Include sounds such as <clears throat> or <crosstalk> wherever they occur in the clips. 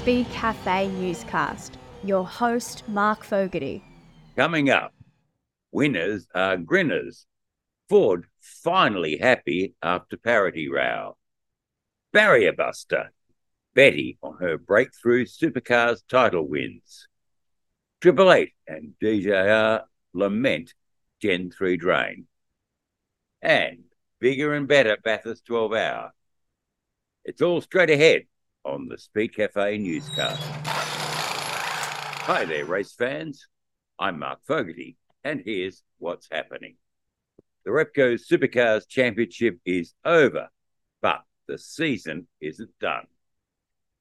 Speedcafe newscast. Your host, Mark Fogarty. Coming up, winners are grinners. Ford finally happy after parity row. Barrier Buster. Betty on her breakthrough supercars title wins. Triple Eight and DJR lament Gen 3 drain. And bigger and better Bathurst 12 hour. It's all straight ahead on the Speedcafe newscast. Hi there, race fans. I'm Mark Fogarty, and here's what's happening. The Repco Supercars Championship is over, but the season isn't done.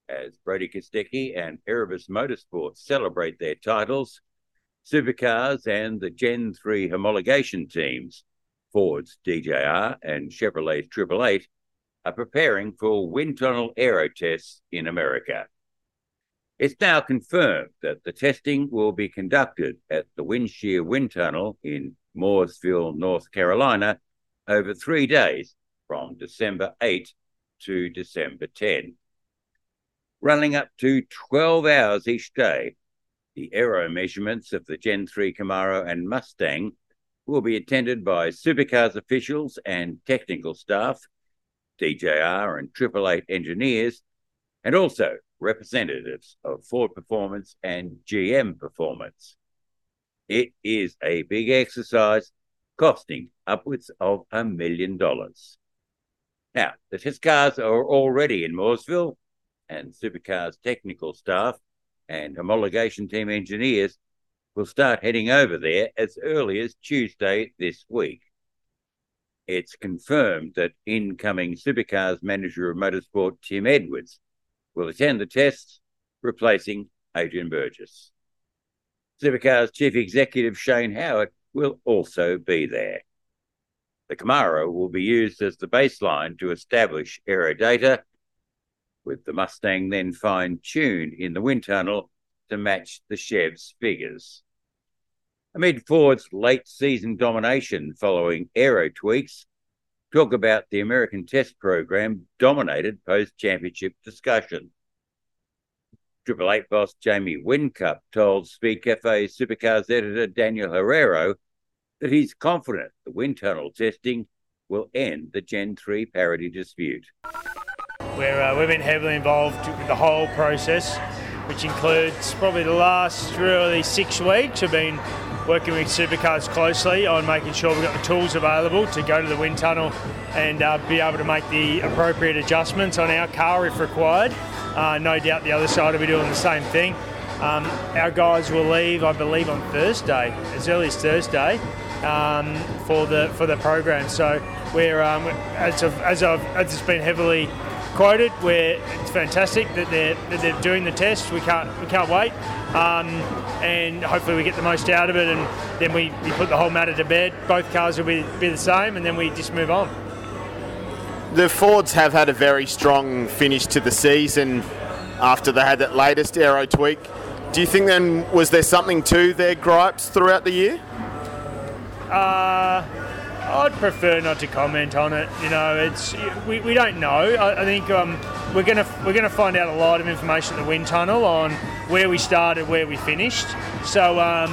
As Brodie Kostecki and Erebus Motorsports celebrate their titles, Supercars and the Gen 3 homologation teams, Ford's DJR and Chevrolet's Triple Eight, are preparing for wind tunnel aero tests in America. It's now confirmed that the testing will be conducted at the Windshear Wind Tunnel in Mooresville, North Carolina, over three days from December 8 to December 10. Running up to 12 hours each day, the aero measurements of the Gen 3 Camaro and Mustang will be attended by supercars officials and technical staff DJR and Triple Eight engineers, and also representatives of Ford Performance and GM Performance. It is a big exercise costing upwards of a million dollars. Now, the test cars are already in Mooresville, and Supercars technical staff and homologation team engineers will start heading over there as early as Tuesday this week it's confirmed that incoming supercars manager of motorsport Tim Edwards will attend the tests, replacing Adrian Burgess. Supercars chief executive Shane Howard will also be there. The Camaro will be used as the baseline to establish aero data, with the Mustang then fine tuned in the wind tunnel to match the Chev's figures. Amid Ford's late season domination following aero tweaks, talk about the American Test Program dominated post championship discussion. Triple Eight boss Jamie Whincup told Speedcafe Supercars editor Daniel Herrero that he's confident the wind tunnel testing will end the Gen 3 parity dispute. Where uh, we've been heavily involved with the whole process, which includes probably the last really six weeks have been working with Supercars closely on making sure we've got the tools available to go to the wind tunnel and uh, be able to make the appropriate adjustments on our car if required. Uh, no doubt the other side will be doing the same thing. Um, our guys will leave, I believe, on Thursday, as early as Thursday, um, for the for the program. So we're um, as of, as of as it's been heavily quoted, where it's fantastic that they're that they're doing the test. We can't we can't wait, um, and hopefully we get the most out of it, and then we, we put the whole matter to bed. Both cars will be, be the same, and then we just move on. The Fords have had a very strong finish to the season after they had that latest aero tweak. Do you think then was there something to their gripes throughout the year? Uh, I'd prefer not to comment on it. You know, it's we, we don't know. I, I think um, we're gonna we're gonna find out a lot of information at the wind tunnel on where we started, where we finished. So um,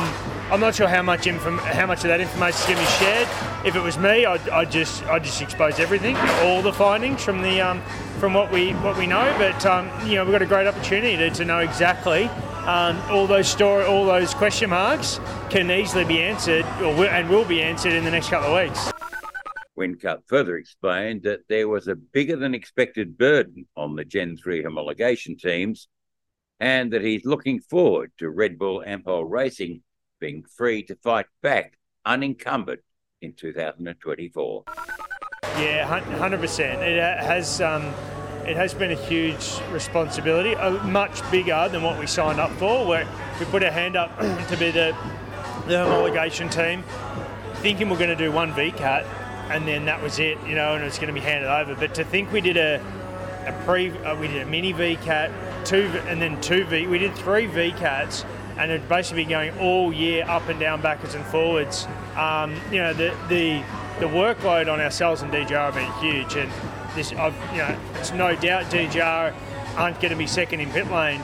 I'm not sure how much inform- how much of that information is to be shared. If it was me, I'd, I'd just I'd just expose everything, all the findings from the um, from what we what we know. But um, you know, we've got a great opportunity to, to know exactly um, all those story, all those question marks can easily be answered, or will, and will be answered in the next couple of weeks. Whincup further explained that there was a bigger than expected burden on the Gen 3 homologation teams, and that he's looking forward to Red Bull Ampol Racing being free to fight back unencumbered in 2024. Yeah, hundred percent. It has. Um, it has been a huge responsibility, much bigger than what we signed up for. Where we put our hand up <clears throat> to be the, the homologation team, thinking we're going to do one VCAT, and then that was it, you know, and it's going to be handed over. But to think we did a, a pre, uh, we did a mini VCAT, two, and then two V, we did three VCATs, and it basically going all year up and down, backwards and forwards. Um, you know, the the the workload on ourselves and DJR have been huge, and this, I've, you know, it's no doubt DJR aren't going to be second in pit lane.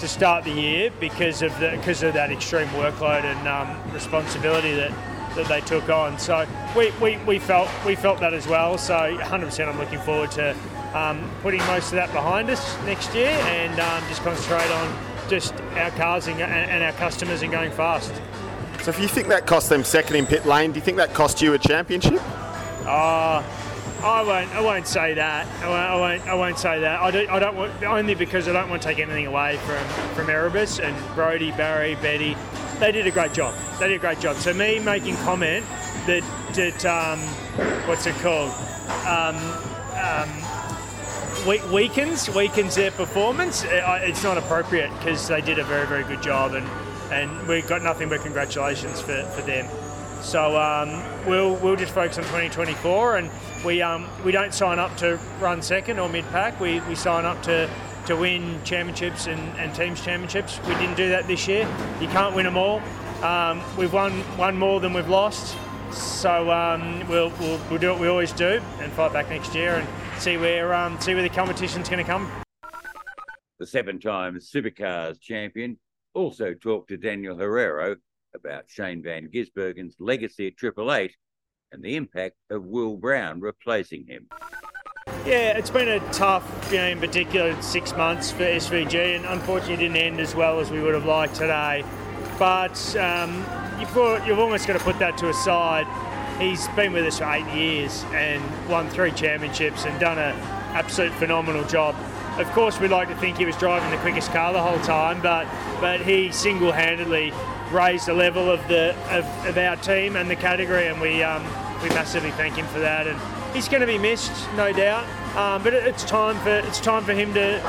to start the year because of the because of that extreme workload and um, responsibility that, that they took on. So we, we, we felt we felt that as well. So 100% I'm looking forward to um, putting most of that behind us next year and um, just concentrate on just our cars and, and our customers and going fast. So if you think that cost them second in pit lane, do you think that cost you a championship? Uh, I won't. I won't say that. I won't. I won't, I won't say that. I don't. I don't want only because I don't want to take anything away from from Erebus and Brodie, Barry, Betty. They did a great job. They did a great job. So me making comment that that um, what's it called? Um, um, weakens weakens their performance. It's not appropriate because they did a very very good job and and we've got nothing but congratulations for, for them. So um, we'll we'll just focus on 2024, and we um, we don't sign up to run second or mid pack. We, we sign up to to win championships and, and teams championships. We didn't do that this year. You can't win them all. Um, we've won one more than we've lost. So um, we'll, we'll, we'll do what we always do and fight back next year and see where um, see where the competition's going to come. The seven-time Supercars champion also talked to Daniel Herrero about Shane Van Gisbergen's legacy at Triple Eight and the impact of Will Brown replacing him. Yeah, it's been a tough, you know, in particular six months for SVG, and unfortunately didn't end as well as we would have liked today. But um, you've, you've almost got to put that to a side. He's been with us for eight years and won three championships and done an absolute phenomenal job. Of course, we'd like to think he was driving the quickest car the whole time, but but he single-handedly raised the level of the of, of our team and the category, and we um, we massively thank him for that. And he's going to be missed, no doubt. Um, but it's time for it's time for him to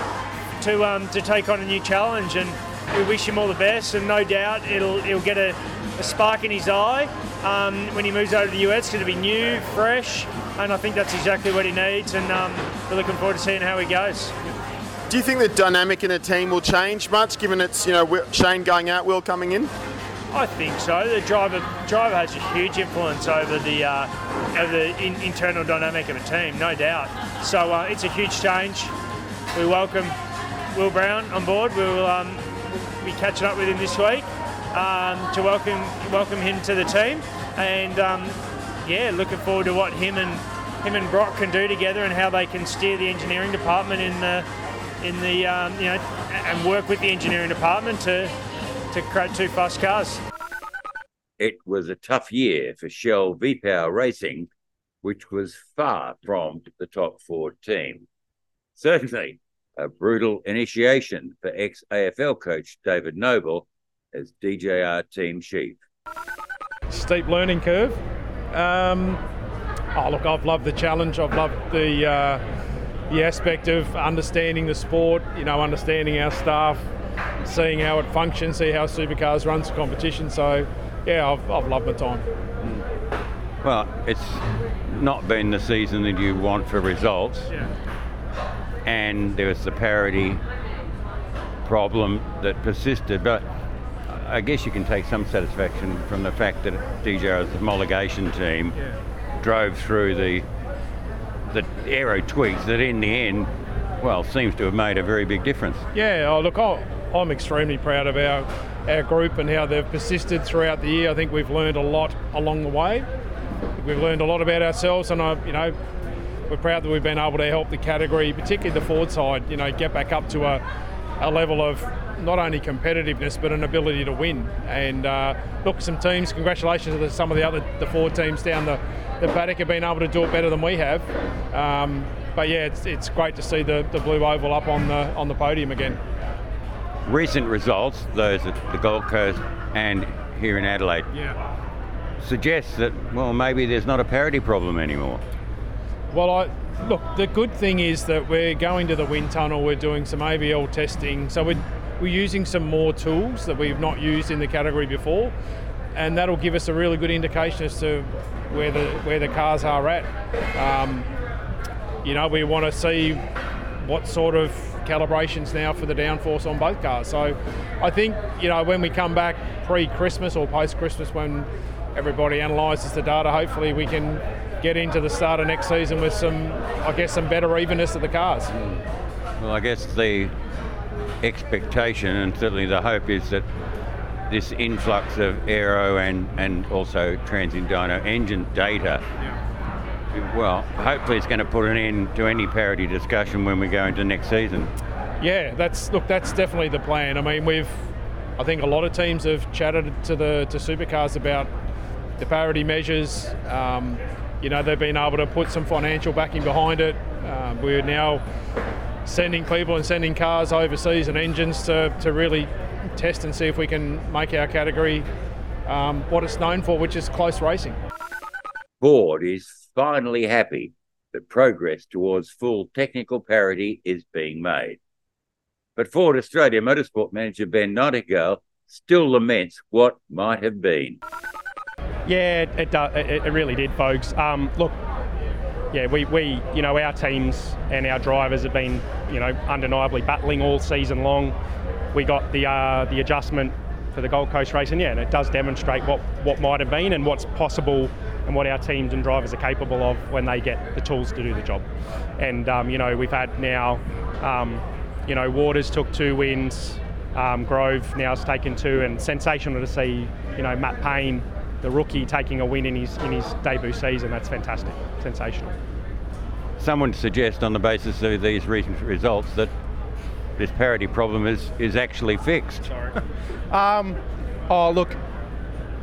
to um, to take on a new challenge, and we wish him all the best. And no doubt it'll he'll get a, a spark in his eye um, when he moves over to the US. It's going to be new, fresh, and I think that's exactly what he needs. And um, we're looking forward to seeing how he goes. Do you think the dynamic in a team will change much, given it's you know Shane going out, Will coming in? I think so. The driver driver has a huge influence over the uh, over the in, internal dynamic of a team, no doubt. So uh, it's a huge change. We welcome Will Brown on board. We will um, be catching up with him this week um, to welcome welcome him to the team, and um, yeah, looking forward to what him and him and Broc can do together and how they can steer the engineering department in the in the um, you know and work with the engineering department to to create two fast cars. It was a tough year for Shell V-Power Racing, which was far from the top four team. Certainly, a brutal initiation for ex AFL coach David Noble as DJR team chief. Steep learning curve. Um, oh, look, I've loved the challenge. I've loved the. Uh, the aspect of understanding the sport, you know, understanding our staff, seeing how it functions, see how Supercars runs the competition. So, yeah, I've, I've loved my time. Well, it's not been the season that you want for results. Yeah. And there was the parity problem that persisted. But I guess you can take some satisfaction from the fact that DJR's homologation team yeah. drove through the the aero tweaks that in the end, well, seems to have made a very big difference. Yeah, oh, look, I'm extremely proud of our, our group and how they've persisted throughout the year. I think we've learned a lot along the way. We've learned a lot about ourselves, and I, you know, we're proud that we've been able to help the category, particularly the Ford side, you know, get back up to a, a level of not only competitiveness but an ability to win. And uh, look, some teams, congratulations to some of the other the Ford teams down the the paddock have been able to do it better than we have. Um, but yeah, it's, it's great to see the, the blue oval up on the on the podium again. Recent results, those at the Gold Coast and here in Adelaide, yeah. suggests that well maybe there's not a parity problem anymore. Well, I look. The good thing is that we're going to the wind tunnel. We're doing some AVL testing, so we're we're using some more tools that we've not used in the category before, and that'll give us a really good indication as to where the where the cars are at. Um, you know, we want to see what sort of calibrations now for the downforce on both cars. So I think, you know, when we come back pre-Christmas or post-Christmas when everybody analyses the data, hopefully we can get into the start of next season with some, I guess, some better evenness of the cars. Well, I guess the expectation, and certainly the hope is that this influx of aero and, and also transient dyno engine data, well, hopefully it's going to put an end to any parity discussion when we go into next season. Yeah, that's look, that's definitely the plan. I mean, we've, I think a lot of teams have chatted to the to supercars about the parity measures. Um, you know, they've been able to put some financial backing behind it. Uh, we're now sending people and sending cars overseas and engines to, to really test and see if we can make our category um, what it's known for, which is close racing. Ford is finally happy that progress towards full technical parity is being made. But Ford Australia Motorsport manager Ben Nightingale still laments what might have been. Yeah, it, it, it really did, folks. Um, look, yeah, we, we, you know, our teams and our drivers have been, you know, undeniably battling all season long. We got the uh, the adjustment for the Gold Coast race, and yeah, and it does demonstrate what what might have been and what's possible, and what our teams and drivers are capable of when they get the tools to do the job. And um, you know, we've had now, um, you know, Waters took two wins. Um, Grove now has taken two, and sensational to see, you know, Matt Payne the rookie taking a win in his in his debut season. That's fantastic, sensational. Someone suggest on the basis of these recent results that this parity problem is is actually fixed. Sorry. <laughs> um, oh look,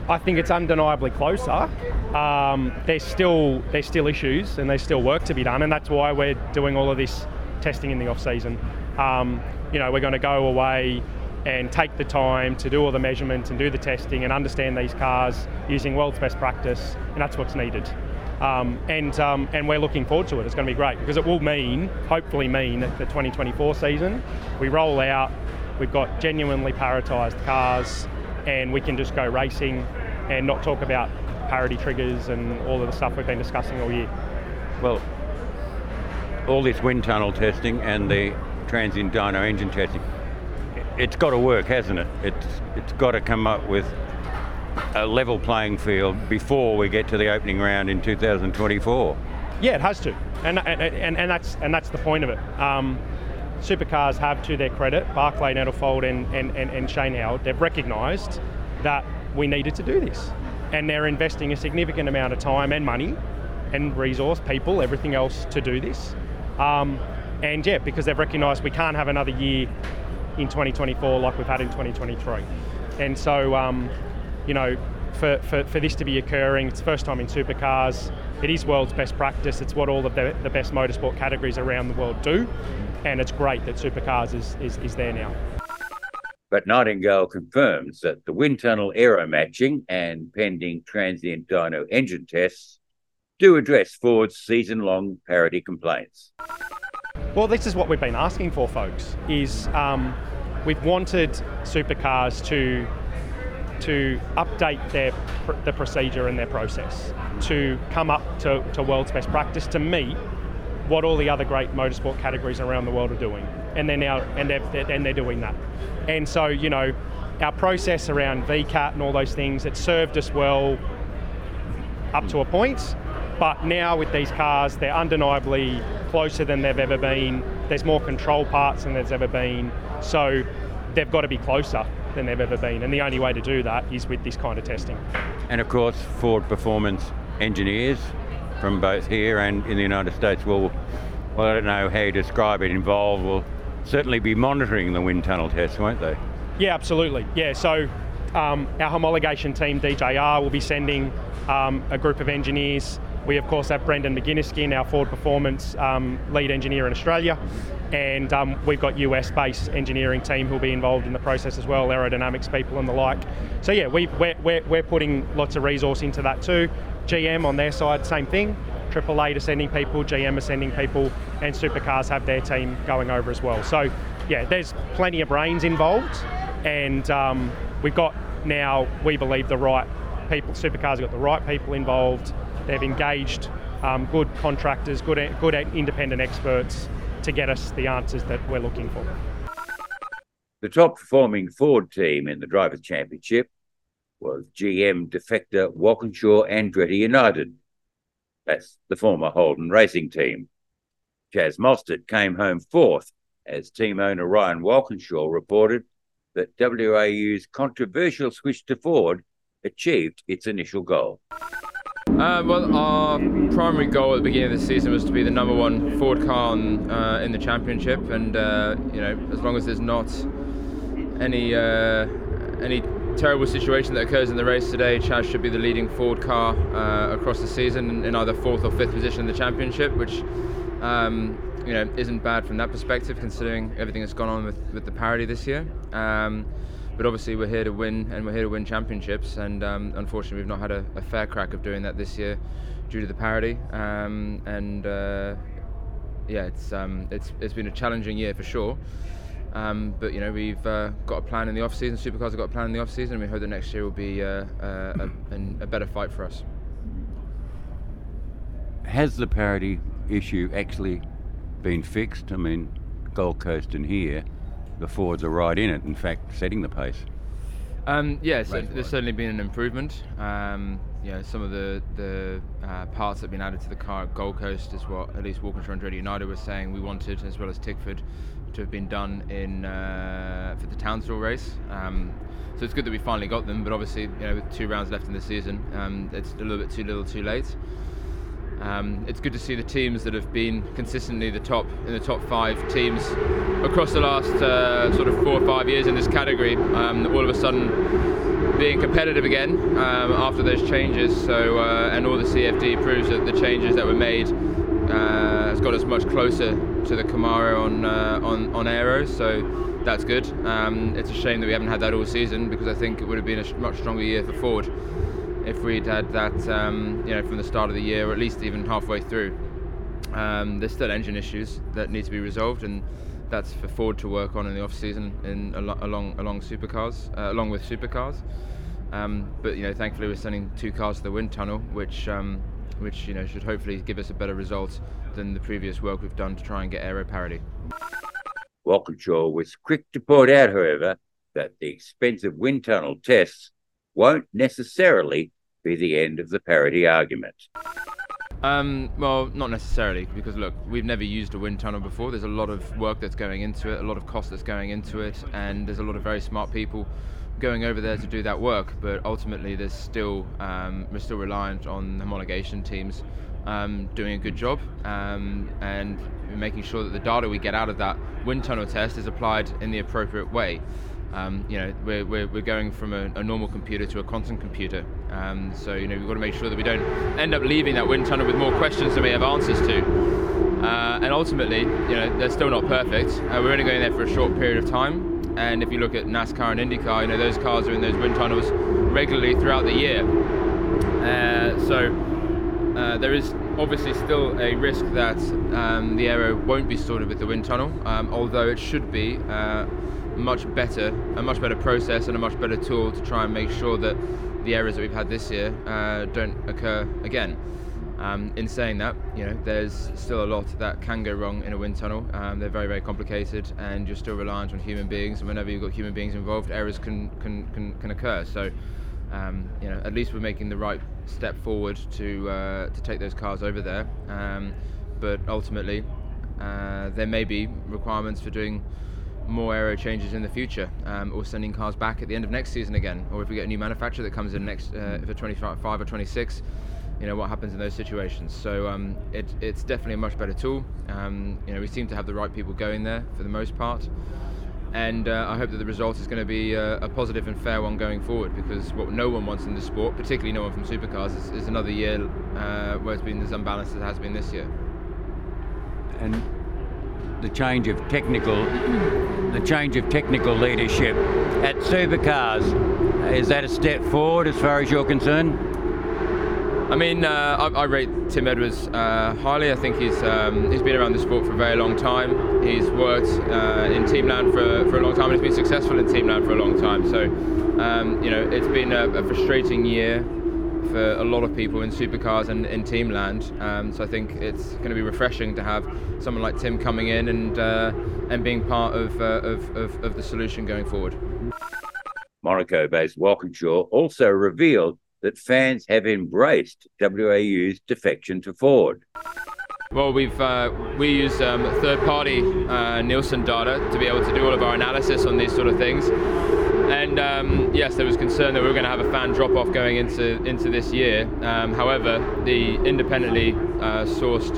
I think it's undeniably closer. Um, there's still there's still issues and there's still work to be done, and that's why we're doing all of this testing in the off season. Um, you know, we're going to go away and take the time to do all the measurements and do the testing and understand these cars using world's best practice, and that's what's needed. Um, and um, and we're looking forward to it. It's going to be great because it will mean, hopefully, mean that the 2024 season we roll out. We've got genuinely paritized cars, and we can just go racing and not talk about parity triggers and all of the stuff we've been discussing all year. Well, all this wind tunnel testing and the transient dyno engine testing it's got to work, hasn't it? It's it's got to come up with a level playing field before we get to the opening round in 2024. Yeah, it has to, and and, and, and that's and that's the point of it. Um, supercars have, to their credit, Barclay Nettlefold and, and, and, and Shane Howard, they've recognised that we needed to do this. And they're investing a significant amount of time and money and resource, people, everything else to do this. Um, and yeah, because they've recognised we can't have another year in 2024 like we've had in 2023. And so, um, you know, for, for, for this to be occurring, it's the first time in supercars. It is world's best practice. It's what all of the, the best motorsport categories around the world do. And it's great that supercars is, is, is there now. But Nightingale confirms that the wind tunnel aero matching and pending transient dyno engine tests do address Ford's season long parity complaints. Well, this is what we've been asking for, folks. Is um, we've wanted supercars to to update their the procedure and their process to come up to, to world's best practice to meet what all the other great motorsport categories around the world are doing, and they're now and they're, and they're doing that. And so, you know, our process around VCAT and all those things, it served us well up to a point, but now with these cars, they're undeniably closer than they've ever been. There's more control parts than there's ever been. So they've got to be closer than they've ever been. And the only way to do that is with this kind of testing. And of course, Ford Performance engineers from both here and in the United States will, well, I don't know how you describe it, involved will certainly be monitoring the wind tunnel tests, won't they? Yeah, absolutely. Yeah, so um, our homologation team, DJR, will be sending um, a group of engineers we of course have Brendan McGinniskin, our Ford Performance um, lead engineer in Australia, and um, we've got US-based engineering team who'll be involved in the process as well, aerodynamics people and the like. So yeah, we, we're, we're, we're putting lots of resource into that too. GM on their side, same thing. AAA to sending people, GM are sending people, and supercars have their team going over as well. So yeah, there's plenty of brains involved, and um, we've got now, we believe, the right people, supercars have got the right people involved They've engaged um, good contractors, good, good independent experts to get us the answers that we're looking for. The top performing Ford team in the Drivers' Championship was GM defector Walkinshaw Andretti United. That's the former Holden racing team. Chaz Mostert came home fourth as team owner Ryan Walkinshaw reported that WAU's controversial switch to Ford achieved its initial goal. Uh, well, our primary goal at the beginning of the season was to be the number one Ford car on, uh, in the championship, and uh, you know, as long as there's not any uh, any terrible situation that occurs in the race today, Chaz should be the leading Ford car uh, across the season in either fourth or fifth position in the championship, which um, you know isn't bad from that perspective, considering everything that's gone on with, with the parity this year. Um, but obviously we're here to win and we're here to win championships and um, unfortunately we've not had a, a, fair crack of doing that this year due to the parity. Um, and uh, yeah it's um, it's it's been a challenging year for sure. Um, but you know we've uh, got a plan in the off season supercars have got a plan in the off season and we hope that next year will be uh, uh a, a, better fight for us. Has the parity issue actually been fixed? I mean Gold Coast and here the Fords are right in it. In fact, setting the pace. Um, yeah, so there's certainly been an improvement. Um, you know, some of the the uh, parts that have been added to the car at Gold Coast is what at least Walkinshaw and Andretti United was saying we wanted, as well as Tickford, to have been done in uh, for the Townsville race. Um, so it's good that we finally got them, but obviously, you know, with two rounds left in the season, um, it's a little bit too little, too late. Um, it's good to see the teams that have been consistently the top in the top five teams across the last uh, sort of four or five years in this category. Um, all of a sudden being competitive again um, after those changes. So uh, and all the CFD proves that the changes that were made uh, has got us much closer to the Camaro on uh, on on aero. So that's good. Um, it's a shame that we haven't had that all season because I think it would have been a much stronger year for Ford if we'd had that, um, you know, from the start of the year, or at least even halfway through. Um, there's still engine issues that need to be resolved, and that's for Ford to work on in the off season, in along along supercars, uh, along with supercars. Um, but you know, thankfully, we're sending two cars to the wind tunnel, which um, which you know should hopefully give us a better result than the previous work we've done to try and get aero parity. Walkinshaw was quick to point out, however, that the expensive wind tunnel tests won't necessarily be the end of the parity argument. Um, well, not necessarily, because look, we've never used a wind tunnel before. There's a lot of work that's going into it, a lot of cost that's going into it, and there's a lot of very smart people going over there to do that work. But ultimately, there's still um, we're still reliant on homologation teams um, doing a good job um, and making sure that the data we get out of that wind tunnel test is applied in the appropriate way. Um, you know, we're, we're, we're going from a, a, normal computer to a quantum computer. Um, so, you know, we've got to make sure that we don't end up leaving that wind tunnel with more questions than we have answers to. Uh, and ultimately, you know, they're still not perfect. Uh, we're only going there for a short period of time. And if you look at NASCAR and IndyCar, you know, those cars are in those wind tunnels regularly throughout the year. Uh, so uh, there is obviously still a risk that um, the aero won't be sorted with the wind tunnel, um, although it should be uh, much better, a much better process and a much better tool to try and make sure that the errors that we've had this year uh, don't occur again. Um, in saying that, you know, there's still a lot that can go wrong in a wind tunnel. Um, they're very, very complicated, and you're still reliant on human beings. And whenever you've got human beings involved, errors can can can, can occur. So, um, you know, at least we're making the right step forward to uh, to take those cars over there. Um, but ultimately, uh, there may be requirements for doing more aero changes in the future, um, or sending cars back at the end of next season again, or if we get a new manufacturer that comes in next uh, for 25 or 26, you know what happens in those situations. So um, it, it's definitely a much better tool. Um, you know we seem to have the right people going there for the most part, and uh, I hope that the result is going to be a, a, positive and fair one going forward. Because what no one wants in the sport, particularly no one from supercars, is, is another year uh, where it's been as unbalanced as it has been this year. And the change of technical, the change of technical leadership at Supercars. Is that a step forward as far as you're concerned? I mean, uh, I, I, rate Tim Edwards uh, highly. I think he's um, he's been around the sport for a very long time. He's worked uh, in Teamland for, for a long time and he's been successful in Teamland for a long time. So, um, you know, it's been a, a frustrating year for a lot of people in supercars and in teamland. Um, so I think it's going to be refreshing to have someone like Tim coming in and uh, and being part of, uh, of, of, of the solution going forward. Monaco-based Walkinshaw also revealed that fans have embraced WAU's defection to Ford. Well, we've uh, we use um, third-party uh, Nielsen data to be able to do all of our analysis on these sort of things. And um, yes, there was concern that we were going to have a fan drop-off going into into this year. Um, however, the independently uh, sourced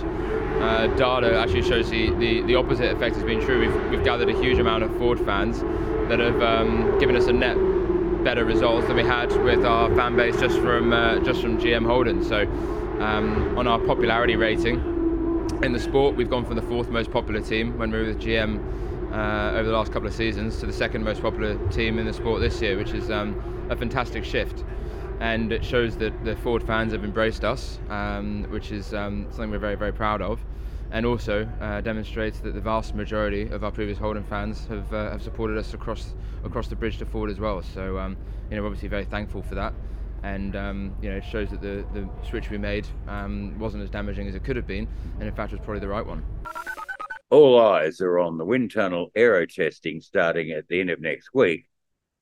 uh, data actually shows the, the, the, opposite effect has been true. We've, we've gathered a huge amount of Ford fans that have um, given us a net better results than we had with our fan base just from uh, just from GM Holden. So um, on our popularity rating in the sport, we've gone from the fourth most popular team when we were with GM uh, over the last couple of seasons to the second most popular team in the sport this year, which is um, a fantastic shift. And it shows that the Ford fans have embraced us, um, which is um, something we're very, very proud of and also uh, demonstrates that the vast majority of our previous Holden fans have, uh, have supported us across across the bridge to Ford as well. So um, you know, obviously very thankful for that, and um, you know, it shows that the the switch we made um, wasn't as damaging as it could have been, and in fact was probably the right one. All eyes are on the wind tunnel aero testing starting at the end of next week,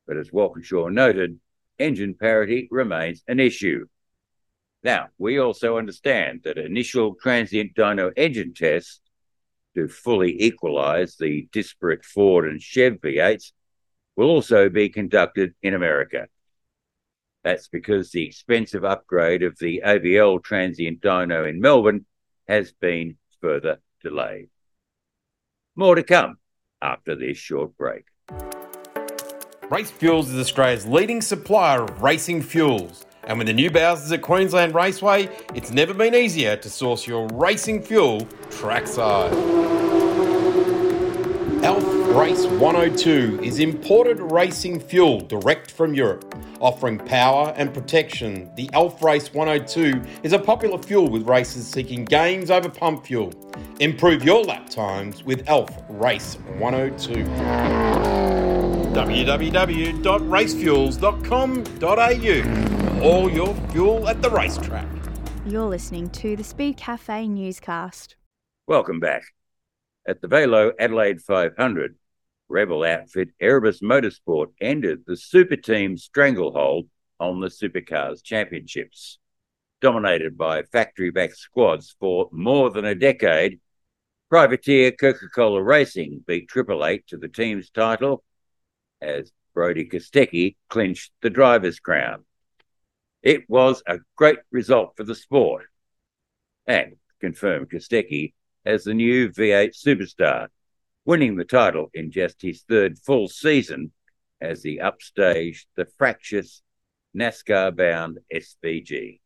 but as Walkinshaw noted, engine parity remains an issue. Now, we also understand that initial transient dyno engine tests to fully equalize the disparate Ford and Chev V8s will also be conducted in America. That's because the expensive upgrade of the AVL transient dyno in Melbourne has been further delayed. More to come after this short break. Race Fuels is Australia's leading supplier of racing fuels. And with the new Bowsers at Queensland Raceway, it's never been easier to source your racing fuel trackside. Elf Race 102 is imported racing fuel direct from Europe, offering power and protection. The Elf Race 102 is a popular fuel with racers seeking gains over pump fuel. Improve your lap times with Elf Race 102 www.racefuels.com.au all your fuel at the racetrack. You're listening to the Speedcafe newscast. Welcome back. At the VAILO Adelaide 500, Rebel outfit Erebus Motorsport ended the super team stranglehold on the Supercars Championships. Dominated by factory backed squads for more than a decade, Privateer Coca Cola Racing beat Triple Eight to the team's title as Brodie Kostecki clinched the driver's crown. It was a great result for the sport and confirmed Kostecki as the new V8 superstar, winning the title in just his third full season as he upstaged the fractious NASCAR bound SVG.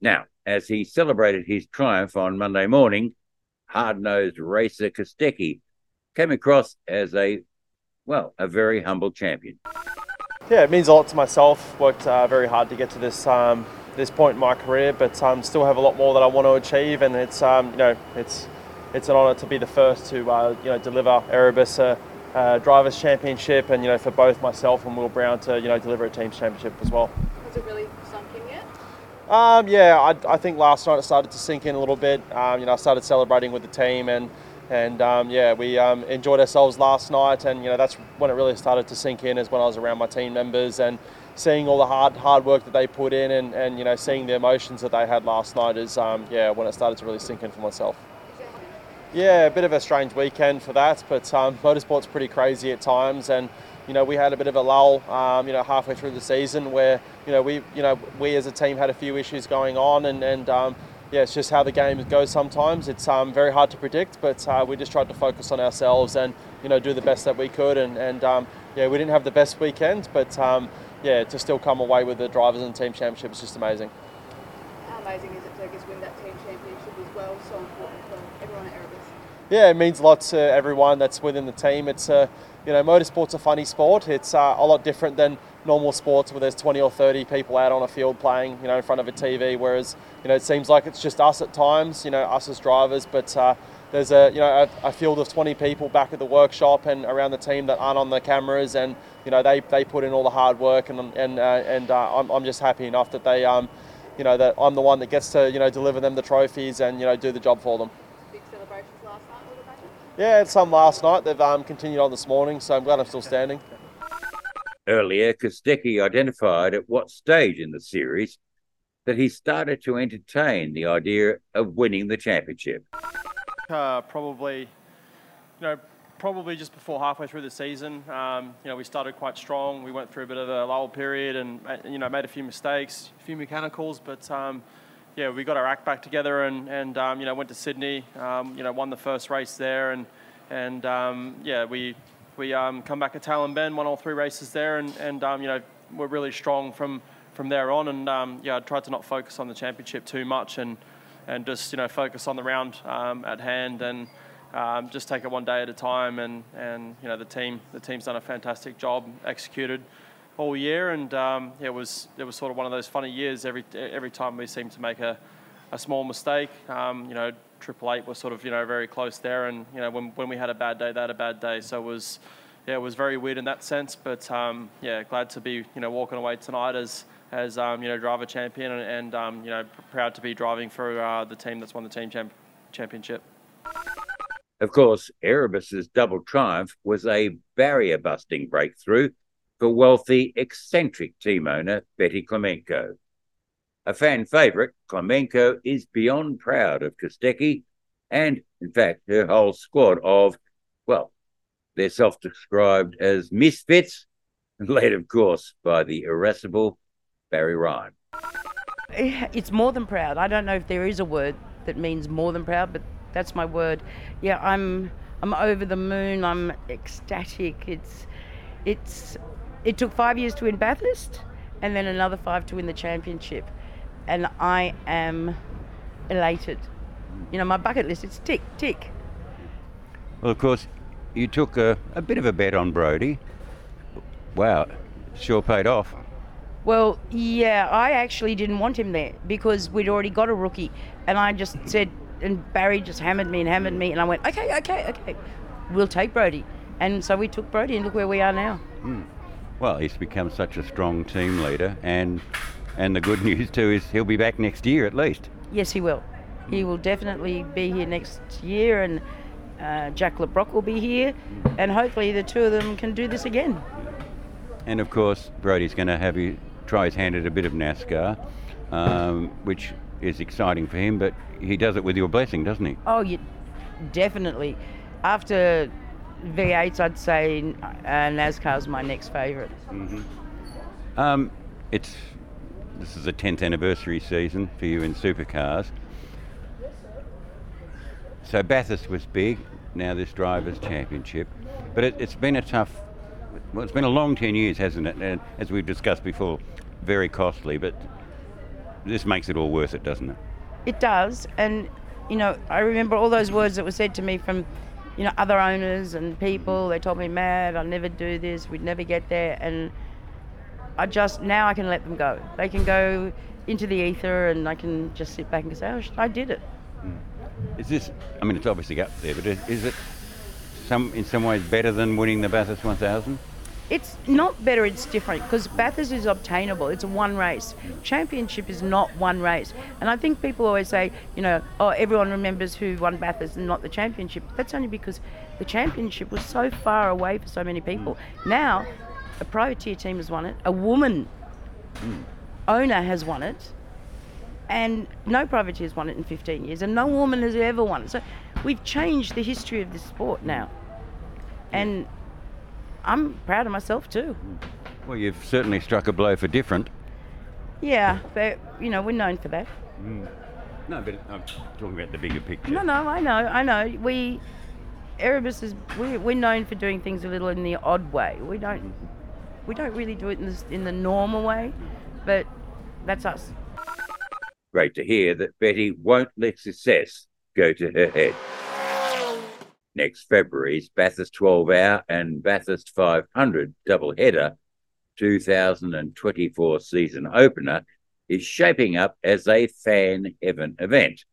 Now, as he celebrated his triumph on Monday morning, hard nosed racer Kostecki came across as a well, a very humble champion. Yeah, it means a lot to myself. Worked uh, very hard to get to this um, this point in my career, but um, still have a lot more that I want to achieve. And it's um, you know it's it's an honour to be the first to uh, you know deliver Erebus a, a, drivers' championship, and you know for both myself and Will Brown to you know deliver a teams championship as well. Has it really sunk in yet? Um, yeah, I, I, think last night it started to sink in a little bit. Um, you know, I started celebrating with the team and and um, yeah, we um, enjoyed ourselves last night, and you know that's when it really started to sink in, is when I was around my team members and seeing all the hard hard work that they put in, and, and you know seeing the emotions that they had last night is um, yeah when it started to really sink in for myself. Yeah, a bit of a strange weekend for that, but um, motorsport's pretty crazy at times, and you know we had a bit of a lull, um, you know halfway through the season where you know we you know we as a team had a few issues going on, and and um, yeah, it's just how the game goes sometimes. It's um, very hard to predict, but uh, we just tried to focus on ourselves and you know do the best that we could. And, and um, yeah, we didn't have the best weekend, but um, yeah, to still come away with the drivers and team championship is just amazing. How amazing is it to win that team championship as well? So important for everyone at Erebus. Yeah, it means a lot to everyone that's within the team. It's a you know, motorsport's a funny sport. It's uh, a lot different than normal sports where there's 20 or 30 people out on a field playing, you know, in front of a TV. Whereas, you know, it seems like it's just us at times, you know, us as drivers. But uh, there's a, you know, a, a, field of 20 people back at the workshop and around the team that aren't on the cameras, and you know, they, they put in all the hard work, and and uh, and uh, I'm, I'm just happy enough that they, um, you know, that I'm the one that gets to, you know, deliver them the trophies and you know, do the job for them. Yeah, had some last night. They've um, continued on this morning, so I'm glad I'm still standing. Earlier, Kostecki identified at what stage in the series that he started to entertain the idea of winning the championship. Uh, probably, you know, probably just before halfway through the season. Um, you know, we started quite strong. We went through a bit of a lull period and uh, you know made a few mistakes, a few mechanicals, but um, yeah, we got our act back together and and um, you know went to Sydney. Um, you know, won the first race there and and um, yeah, we we um, come back at Tailem Bend, won all three races there, and and you know we're really strong from from there on. And yeah, I tried to not focus on the championship too much and and just you know focus on the round at hand and um, just take it one day at a time. And, and you know the team the team's done a fantastic job, executed all year, and um, it was it was sort of one of those funny years. Every every time we seemed to make a, a small mistake, um, you know, Triple Eight was sort of you know very close there, and you know when when we had a bad day, they had a bad day. So it was yeah, it was very weird in that sense. But um, yeah, glad to be you know walking away tonight as as um, you know driver champion and, and um, you know proud to be driving for uh, the team that's won the team champ- championship. Of course, Erebus's double triumph was a barrier busting breakthrough for wealthy, eccentric team owner Betty Klimenko. A fan favourite, Klimenko is beyond proud of Kostecki and, in fact, her whole squad of, well, they're self described as misfits, <laughs> led, of course, by the irascible Barry Ryan. Eh, it's more than proud. I don't know if there is a word that means more than proud, but that's my word. Yeah, I'm I'm over the moon. I'm ecstatic. It's it's it took five years to win Bathurst, and then another five to win the championship, and I am elated. You know, my bucket list it's tick tick. Well, of course, you took a, a bit of a bet on Brodie. Wow, sure paid off. Well, yeah, I actually didn't want him there because we'd already got a rookie, and I just said and Barry just hammered me and hammered me, and I went, okay, okay, okay, we'll take Brodie. And so we took Brodie, and look where we are now. Mm. Well, he's become such a strong team leader, and and the good <laughs> news too is he'll be back next year at least. Yes, he will. He will definitely be here next year, and uh, Jack Le Brocq will be here, and hopefully the two of them can do this again. And of course, Brodie's going to have you try his hand at a bit of NASCAR, um, which is exciting for him, but he does it with your blessing, doesn't he? Oh, you, definitely. After V8s, I'd say uh, NASCAR's my next favorite mm-hmm. um, it's this is the 10th anniversary season for you in supercars. So Bathurst was big. Now this drivers' championship, but it, it's been a tough. Well, it's been a long 10 years, hasn't it? And as we've discussed before, very costly. But this makes it all worth it, doesn't it? It does, and you know, I remember all those words that were said to me from, you know, other owners and people. They told me, "Mad, I'll never do this. We'd never get there." And I just now I can let them go. They can go into the ether, and I can just sit back and say, "Oh, I did it." Hmm. Is this? I mean, it's obviously up there, but is it some in some ways better than winning the Bathurst 1000? It's not better, it's different because Bathurst is obtainable. It's one race. Championship is not one race. And I think people always say, you know, oh, everyone remembers who won Bathurst and not the championship. That's only because the championship was so far away for so many people. Now, a privateer team has won it, a woman mm. owner has won it, and no privateer has won it in 15 years, and no woman has ever won it. So we've changed the history of the sport now. And I'm proud of myself too. Well, you've certainly struck a blow for different. Yeah, but you know we're known for that. Mm. No, but I'm talking about the bigger picture. No, no, I know, I know. We Erebus is we, we're known for doing things a little in the odd way. We don't we don't really do it in the, in the normal way, but that's us. Great to hear that Betty won't let success go to her head next February's Bathurst 12 hour and Bathurst 500 double header 2024 season opener is shaping up as a fan heaven event.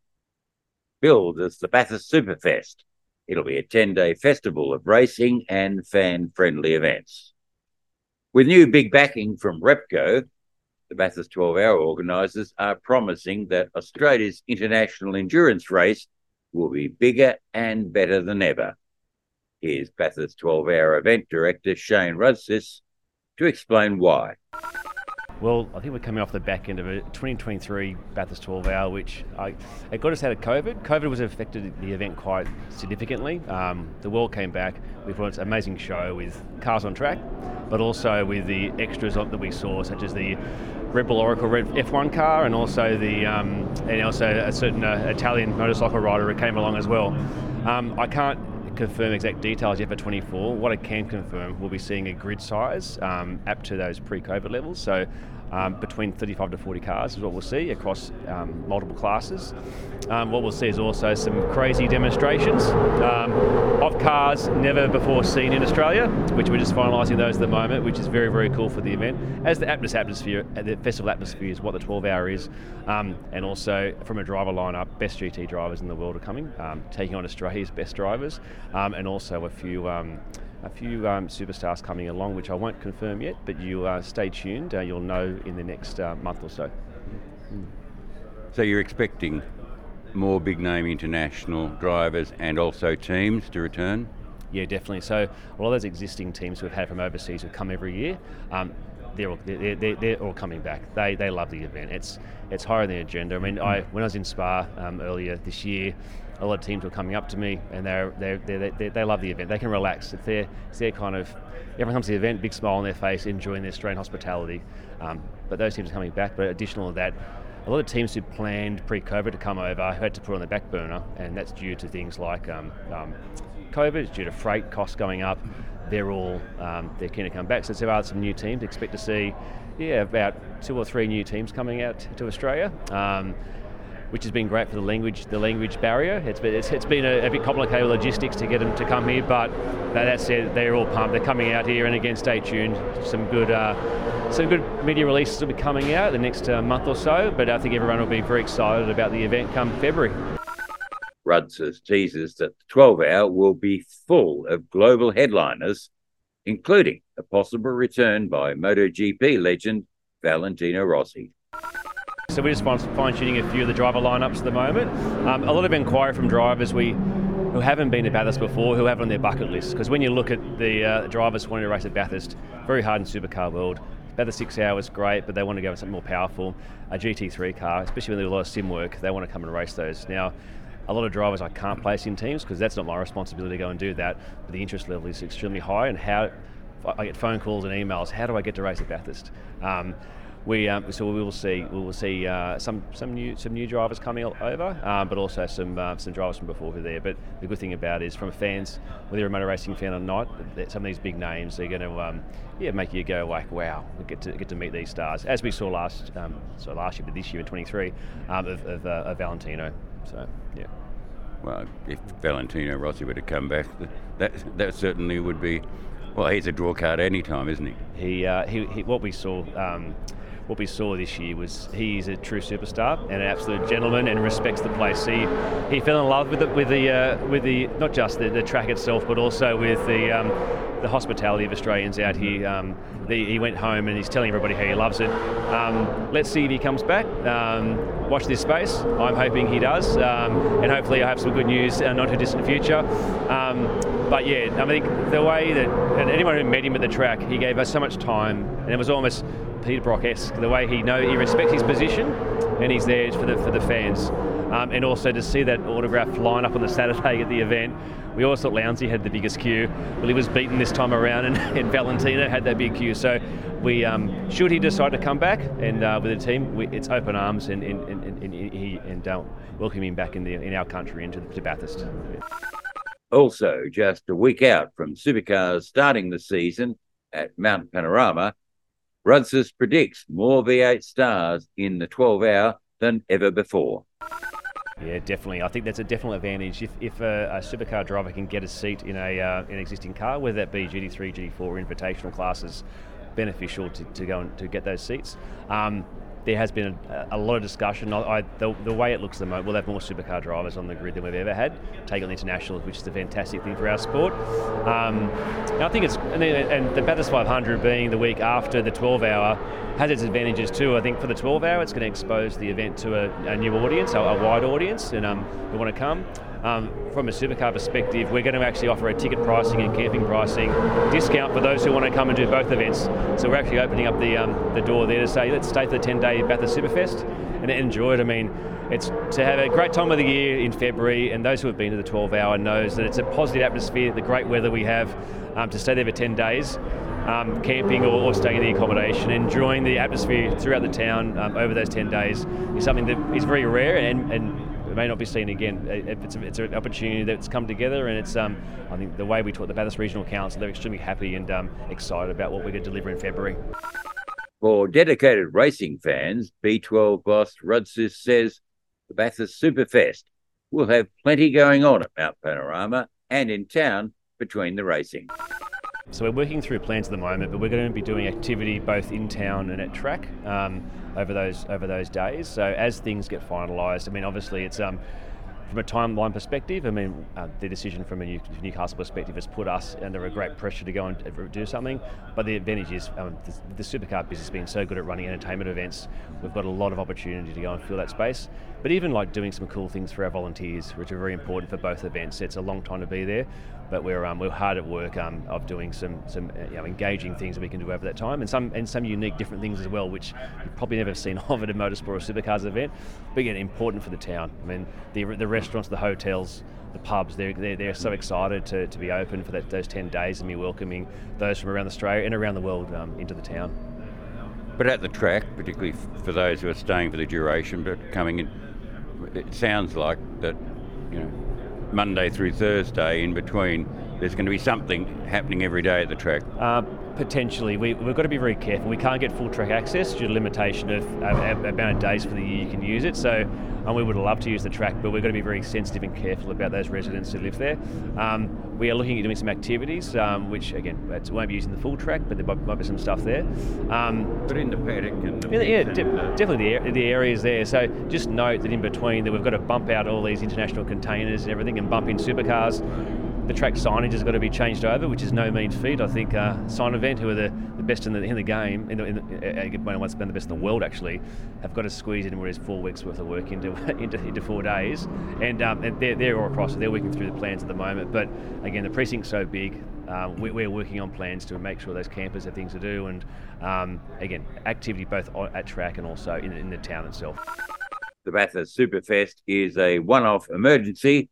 Billed as the Bathurst Superfest, it'll be a 10 day festival of racing and fan friendly events. With new big backing from Repco, the Bathurst 12 hour organisers are promising that Australia's international endurance race will be bigger and better than ever. Here's Bathurst 12 hour event director Shane Rudzis to explain why. Well, I think we're coming off the back end of a 2023 Bathurst 12 hour, which I, it got us out of COVID. COVID was affected the event quite significantly. Um, the world came back. We on an amazing show with cars on track, but also with the extras that we saw, such as the Red Bull Oracle Red F1 car, and also the um, and also a certain uh, Italian motorcycle rider who came along as well. Um, I can't confirm exact details yet for 24. What I can confirm, we'll be seeing a grid size um, up to those pre-COVID levels. So um, between 35 to 40 cars is what we'll see across um, multiple classes. Um, what we'll see is also some crazy demonstrations um, of cars never before seen in Australia, which we're just finalising those at the moment, which is very, very cool for the event. As the atmosphere, the festival atmosphere is what the 12 hour is, um, and also from a driver lineup, best GT drivers in the world are coming, um, taking on Australia's best drivers, and also a few a few um, superstars coming along, which I won't confirm yet, but you uh, stay tuned. Uh, you'll know in the next uh, month or so. Mm. So you're expecting more big name international drivers and also teams to return? Yeah, definitely. So a lot of those existing teams we've had from overseas who come every year, um, they're all, they're, they're, they're, all coming back. They, they love the event. It's it's higher on the agenda. I mean, I, when I was in Spa um, earlier this year, a lot of teams were coming up to me and they're, they're, they're, they they love the event. They can relax. It's their, it's their kind of, everyone comes to the event, big smile on their face, enjoying their Australian hospitality. Um, but those teams are coming back. But additional to that, a lot of teams who planned pre-COVID to come over had to put on the back burner, and that's due to things like um, um, COVID, it's due to freight costs going up. They're all um, they're keen to come back. So there are some new teams. Expect to see, yeah, about two or three new teams coming out to Australia. Which has been great for the language the language barrier. It's been, it's, it's been a, a, bit complicated logistics to get them to come here, but that said, they're all pumped. They're coming out here, and again, stay tuned. Some good uh, some good media releases will be coming out the next uh, month or so, but I think everyone will be very excited about the event come February. Rudzis, teases that the 12 hour will be full of global headliners, including a possible return by MotoGP legend Valentino Rossi. So we're just fine tuning a few of the driver lineups at the moment. Um, a lot of inquiry from drivers we who haven't been to Bathurst before, who have it on their bucket list. Because when you look at the uh, drivers wanting to race at Bathurst, very hard in supercar world. Bathurst six hours, great, but they want to go with something more powerful. A GT3 car, especially when there's a lot of sim work, they want to come and race those. Now, a lot of drivers I can't place in teams because that's not my responsibility to go and do that. But the interest level is extremely high, and how I get phone calls and emails. How do I get to race at Bathurst? Um, we um, so we will see we will see uh, some some new some new drivers coming over, um, but also some uh, some drivers from before who are there. But the good thing about it is from fans, whether you're a motor racing fan or not, some of these big names are going to um, yeah make you go like wow, we get to get to meet these stars as we saw last um, so last year, but this year in 23 um, of, of, uh, of Valentino. So yeah. Well, if Valentino Rossi were to come back, that that certainly would be. Well, he's a draw card any time, isn't he? He, uh, he, he what we saw um, what we saw this year was he's a true superstar and an absolute gentleman and respects the place. He he fell in love with the with the uh, with the not just the, the, track itself, but also with the um, the hospitality of Australians out here. Um, the, he went home and he's telling everybody how he loves it. Um, let's see if he comes back. Um, watch this space. I'm hoping he does, um, and hopefully I have some good news uh, not too distant future. Um, but yeah, I think the way that and anyone who met him at the track, he gave us so much time, and it was almost Peter Brock-esque, the way he know he respects his position and he's there for the for the fans. Um, and also to see that autograph line up on the Saturday at the event. We always thought Lowndesy had the biggest queue. Well, he was beaten this time around, and, <laughs> and Valentino had that big queue. So, we um, should he decide to come back and uh, with the team, we, it's open arms and and, and, and, he, and uh, welcome him back in the in our country into to Bathurst. Also, just a week out from Supercars starting the season at Mount Panorama, Rudzis predicts more V8 stars in the 12 hour than ever before. Yeah, definitely. I think that's a definite advantage. If, if a, a supercar driver can get a seat in a uh, an existing car, whether that be GT3, GT4, or invitational classes, beneficial to, to go and to get those seats. Um, there has been a, a lot of discussion. I, the, the, way it looks at the moment, we'll have more supercar drivers on the grid than we've ever had. Take on the internationals, which is a fantastic thing for our sport. Um, I think it's and, the, and the Bathurst 500 being the week after the 12 hour has its advantages too. I think for the 12 hour, it's going to expose the event to a, a new audience, a, a wide audience, and um, who want to come. Um, from a supercar perspective, we're going to actually offer a ticket pricing and camping pricing discount for those who want to come and do both events. So we're actually opening up the um, the door there to say, let's stay for the 10-day Bathurst Superfest and enjoy it. I mean, it's to have a great time of the year in February, and those who have been to the 12 hour knows that it's a positive atmosphere, the great weather we have um, to stay there for 10 days. Um, camping or, or, staying in the accommodation, enjoying the atmosphere throughout the town um, over those 10 days is something that is very rare and, and may not be seen again. It's, it's an opportunity that's come together, and it's um, I think the way we talk the Bathurst Regional Council, they're extremely happy and um, excited about what we're going to deliver in February. For dedicated racing fans, B12 boss Rudzis says the Bathurst Superfest will have plenty going on at Mount Panorama and in town between the racing. So we're working through plans at the moment, but we're going to be doing activity both in town and at track um, over those over those days. So as things get finalised, I mean, obviously it's um, from a timeline perspective, I mean, uh, the decision from a Newcastle perspective has put us under a great pressure to go and do something. But the advantage is um, the, the, supercar business being so good at running entertainment events, we've got a lot of opportunity to go and fill that space. But even like doing some cool things for our volunteers, which are very important for both events. It's a long time to be there, but we're um, we're hard at work um, of doing some some uh, you know, engaging things that we can do over that time, and some and some unique different things as well, which you've probably never seen <laughs> of at a motorsport or supercars event. But again, important for the town. I mean, the the restaurants, the hotels, the pubs, they're, they're, they're so excited to, to be open for that, those 10 days and be welcoming those from around Australia and around the world um, into the town. But at the track, particularly for those who are staying for the duration but coming in, it sounds like that, you know, Monday through Thursday in between, there's going to be something happening every day at the track. Uh, potentially, we, have got to be very careful. We can't get full track access due to limitation of uh, amount of days for the year you can use it. So and we would love to use the track, but we've got to be very sensitive and careful about those residents who live there. Um, we are looking at doing some activities, um, which again, it won't be using the full track, but there might, be some stuff there. Um, but in the paddock and the yeah, de- definitely the, the areas there. So just note that in between that we've got to bump out all these international containers and everything, and bump in supercars the track signage has got to be changed over, which is no mean feat. I think uh, Sign Event, who are the, the best in the in the game, in the, in the, uh, once been the best in the world actually, have got to squeeze in whereas four weeks worth of work into <laughs> into, into four days, and, um, and they're, they're all across. They're working through the plans at the moment. But again, the precinct's so big. Um, we, are working on plans to make sure those campers have things to do, and um, again, activity both at track and also in, in the town itself. The Bathurst Superfest is a one-off emergency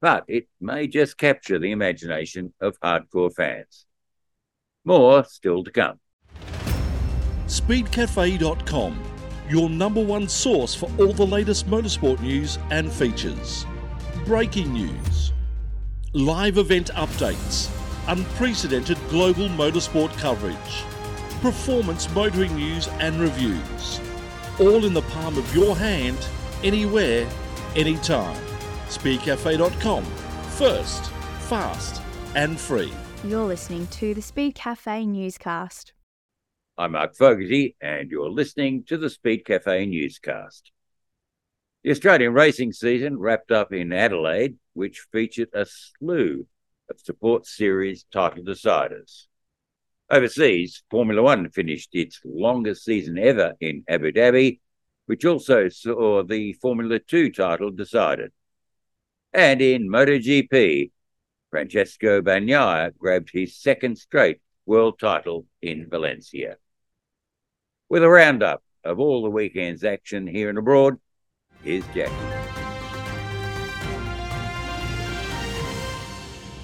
but it may just capture the imagination of hardcore fans. More still to come. Speedcafe.com, your number one source for all the latest motorsport news and features. Breaking news, live event updates, unprecedented global motorsport coverage, performance motoring news and reviews. All in the palm of your hand, anywhere, anytime speedcafe.com. First, fast, and free. You're listening to the Speedcafe newscast. I'm Mark Fogarty, and you're listening to the Speedcafe newscast. The Australian racing season wrapped up in Adelaide, which featured a slew of support series title deciders. Overseas, Formula One finished its longest season ever in Abu Dhabi, which also saw the Formula Two title decided. And in MotoGP, Francesco Bagnaia grabbed his second straight world title in Valencia. With a roundup of all the weekend's action here and abroad, here's Jackie.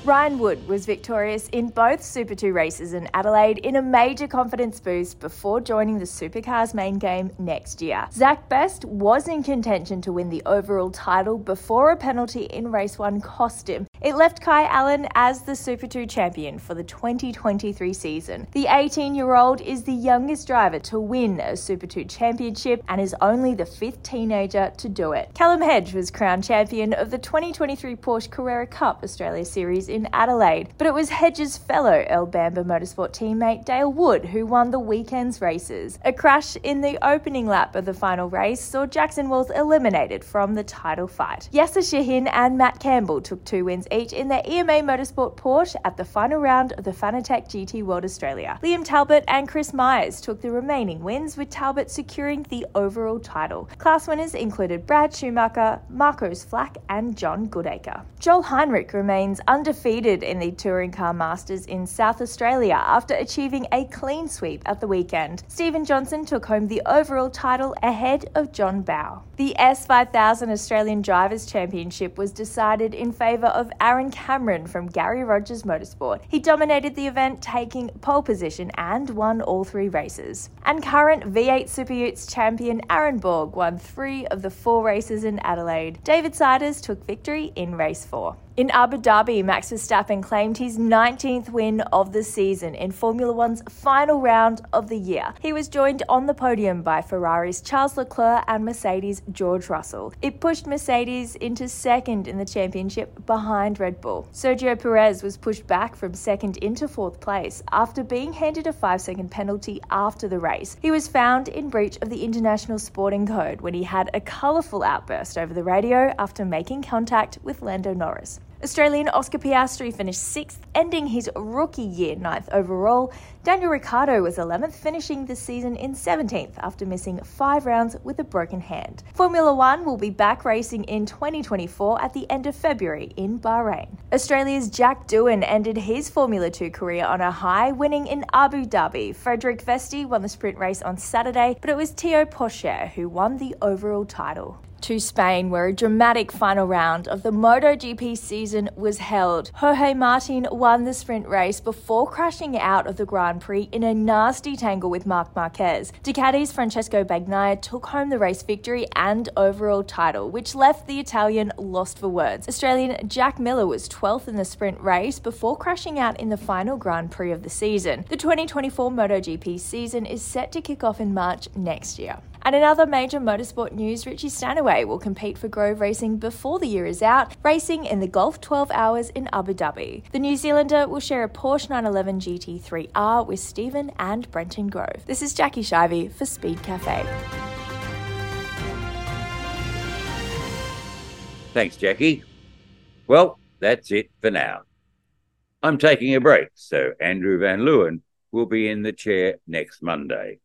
Ryan Wood was victorious in both Super 2 races in Adelaide in a major confidence boost before joining the Supercars main game next year. Zach Best was in contention to win the overall title before a penalty in race 1 cost him. It left Kai Allen as the Super 2 champion for the 2023 season. The 18 year old is the youngest driver to win a Super 2 championship and is only the fifth teenager to do it. Callum Hedge was crowned champion of the 2023 Porsche Carrera Cup Australia Series in Adelaide, but it was Hedges' fellow Earl Bamber Motorsport teammate Dale Wood who won the weekend's races. A crash in the opening lap of the final race saw Jackson Walls eliminated from the title fight. Yasser Shahin and Matt Campbell took two wins each in their EMA Motorsport Porsche at the final round of the Fanatec GT World Australia. Liam Talbot and Chris Myers took the remaining wins, with Talbot securing the overall title. Class winners included Brad Schumacher, Marcos Flack, and John Goodacre. Joel Heinrich remains undefeated in the Touring Car Masters in South Australia after achieving a clean sweep at the weekend. Steven Johnson took home the overall title ahead of John Bowe. The S5000 Australian Drivers' Championship was decided in favour of Aaron Cameron from Gary Rogers Motorsport. He dominated the event, taking pole position and won all three races. And current V8 Super Utes champion Aaron Borg won three of the four races in Adelaide. David Sieders took victory in race four. In Abu Dhabi, Max Verstappen claimed his 19th win of the season in Formula One's final round of the year. He was joined on the podium by Ferrari's Charles Leclerc and Mercedes' George Russell. It pushed Mercedes into second in the championship behind Red Bull. Sergio Perez was pushed back from second into fourth place after being handed a five second penalty after the race. He was found in breach of the International Sporting Code when he had a colourful outburst over the radio after making contact with Lando Norris. Australian Oscar Piastri finished sixth, ending his rookie year ninth overall. Daniel Ricciardo was 11th, finishing the season in 17th after missing five rounds with a broken hand. Formula One will be back racing in 2024 at the end of February in Bahrain. Australia's Jack Doohan ended his Formula 2 career on a high, winning in Abu Dhabi. Frederik Vesti won the sprint race on Saturday, but it was Theo Pourchaire who won the overall title to Spain, where a dramatic final round of the MotoGP season was held. Jorge Martin won the sprint race before crashing out of the Grand Prix in a nasty tangle with Marc Marquez. Ducati's Francesco Bagnaia took home the race victory and overall title, which left the Italian lost for words. Australian Jack Miller was 12th in the sprint race before crashing out in the final Grand Prix of the season. The 2024 MotoGP season is set to kick off in March next year. And in other major motorsport news, Richie Stanaway will compete for Grove Racing before the year is out, racing in the Gulf 12 Hours in Abu Dhabi. The New Zealander will share a Porsche 911 GT3R with Stephen and Brenton Grove. This is Jackie Shivey for Speedcafe. Thanks, Jackie. Well, that's it for now. I'm taking a break, so Andrew Van Leeuwen will be in the chair next Monday.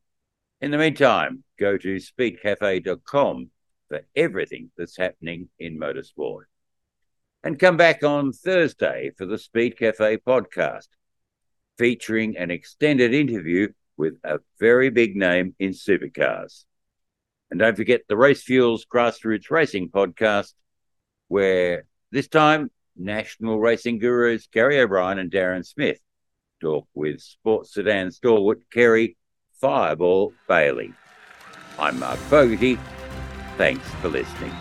In the meantime, go to speedcafe.com for everything that's happening in motorsport. And come back on Thursday for the Speedcafe podcast, featuring an extended interview with a very big name in supercars. And don't forget the Race Fuels Grassroots Racing podcast, where this time national racing gurus Gary O'Brien and Darren Smith talk with sports sedan stalwart Kerry Fireball Bailey. I'm Mark Fogarty. Thanks for listening.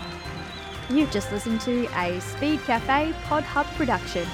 You've just listened to a Speedcafe Pod Hub production.